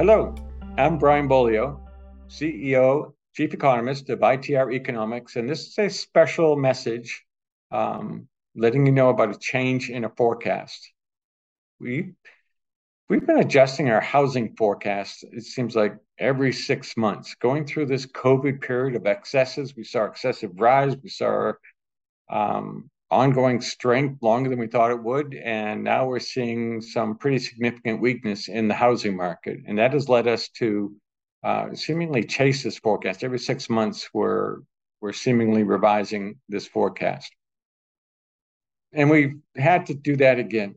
Hello, I'm Brian Beaulieu, CEO, Chief Economist of ITR Economics, and this is a special message um, letting you know about a change in a forecast. We, we've been adjusting our housing forecast, it seems like every six months. Going through this COVID period of excesses, we saw excessive rise, we saw um, ongoing strength longer than we thought it would. And now we're seeing some pretty significant weakness in the housing market. And that has led us to uh, seemingly chase this forecast. Every six months, we're, we're seemingly revising this forecast. And we've had to do that again.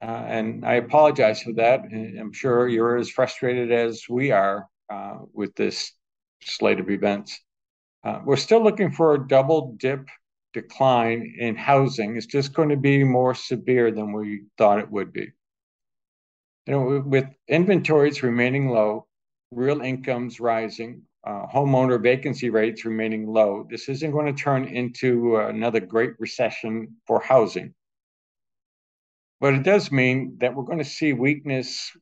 Uh, and I apologize for that. I'm sure you're as frustrated as we are uh, with this slate of events. Uh, we're still looking for a double dip decline in housing is just going to be more severe than we thought it would be. You know, with inventories remaining low, real incomes rising, uh, homeowner vacancy rates remaining low, this isn't going to turn into another great recession for housing. But it does mean that we're going to see weakness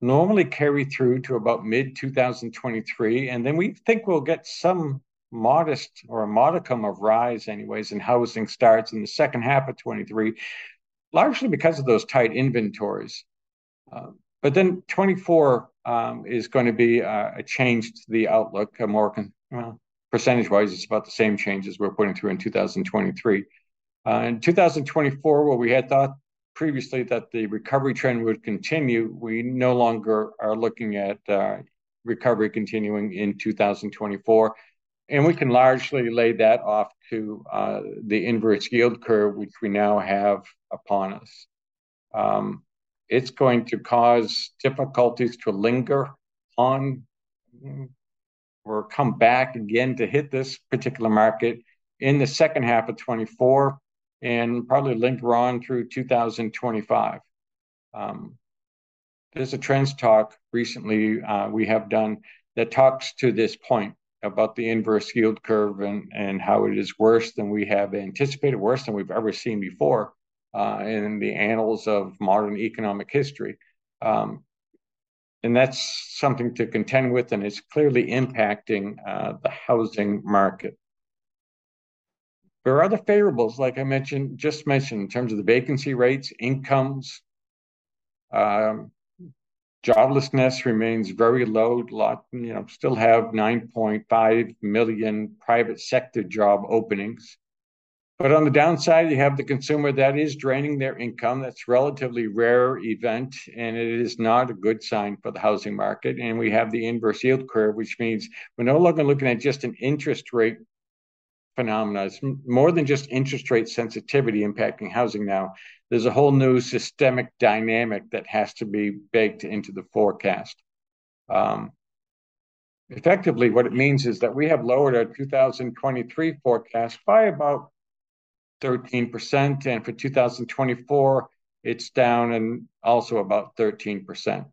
normally carry through to about mid 2023, and then we think we'll get some modest or a modicum of rise, anyways, in housing starts in the second half of 23, largely because of those tight inventories. Uh, but then 24 um, is going to be a, a, change to the outlook, a more con- well, percentage wise, it's about the same changes we're putting through in 2023. Uh, in 2024, where we had thought previously that the recovery trend would continue, we no longer are looking at uh, recovery continuing in 2024 and we can largely lay that off to uh, the inverse yield curve, which we now have upon us. Um, it's going to cause difficulties to linger on or come back again to hit this particular market in the second half of 24 and probably linger on through 2025. Um, there's a trends talk recently uh, we have done that talks to this point about the inverse yield curve and, and how it is worse than we have anticipated, worse than we've ever seen before uh, in the annals of modern economic history. Um, and that's something to contend with, and it's clearly impacting uh, the housing market. There are other favorables, like I mentioned, just mentioned, in terms of the vacancy rates, incomes, um, Joblessness remains very low. Lot, you know, still have 9.5 million private sector job openings. But on the downside, you have the consumer that is draining their income. That's relatively rare event, and it is not a good sign for the housing market. And we have the inverse yield curve, which means we're no longer looking at just an interest rate phenomena. It's more than just interest rate sensitivity impacting housing now. There's a whole new systemic dynamic that has to be baked into the forecast. Um, effectively, what it means is that we have lowered our 2023 forecast by about 13%, and for 2024, it's down and also about 13%.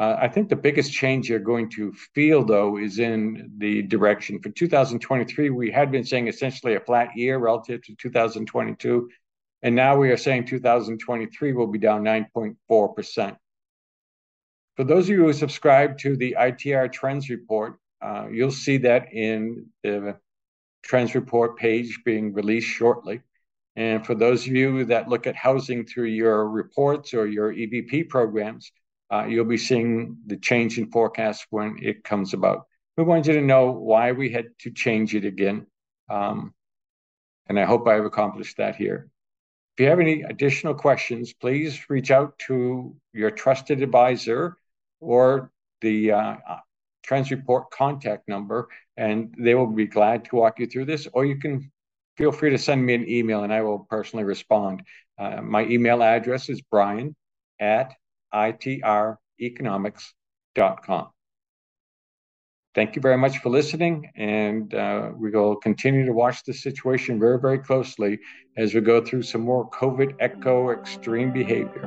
Uh, I think the biggest change you're going to feel, though, is in the direction. For 2023, we had been saying essentially a flat year relative to 2022, and now we are saying 2023 will be down 9.4%. For those of you who subscribe to the ITR Trends Report, uh, you'll see that in the Trends Report page being released shortly. And for those of you that look at housing through your reports or your EVP programs, uh, you'll be seeing the change in forecast when it comes about. We wanted you to know why we had to change it again. Um, and I hope I've accomplished that here. If you have any additional questions, please reach out to your trusted advisor or the uh, Trends Report contact number, and they will be glad to walk you through this. Or you can feel free to send me an email and I will personally respond. Uh, my email address is brian at itreconomics.com. Thank you very much for listening, and uh, we will continue to watch the situation very, very closely as we go through some more COVID echo extreme behavior.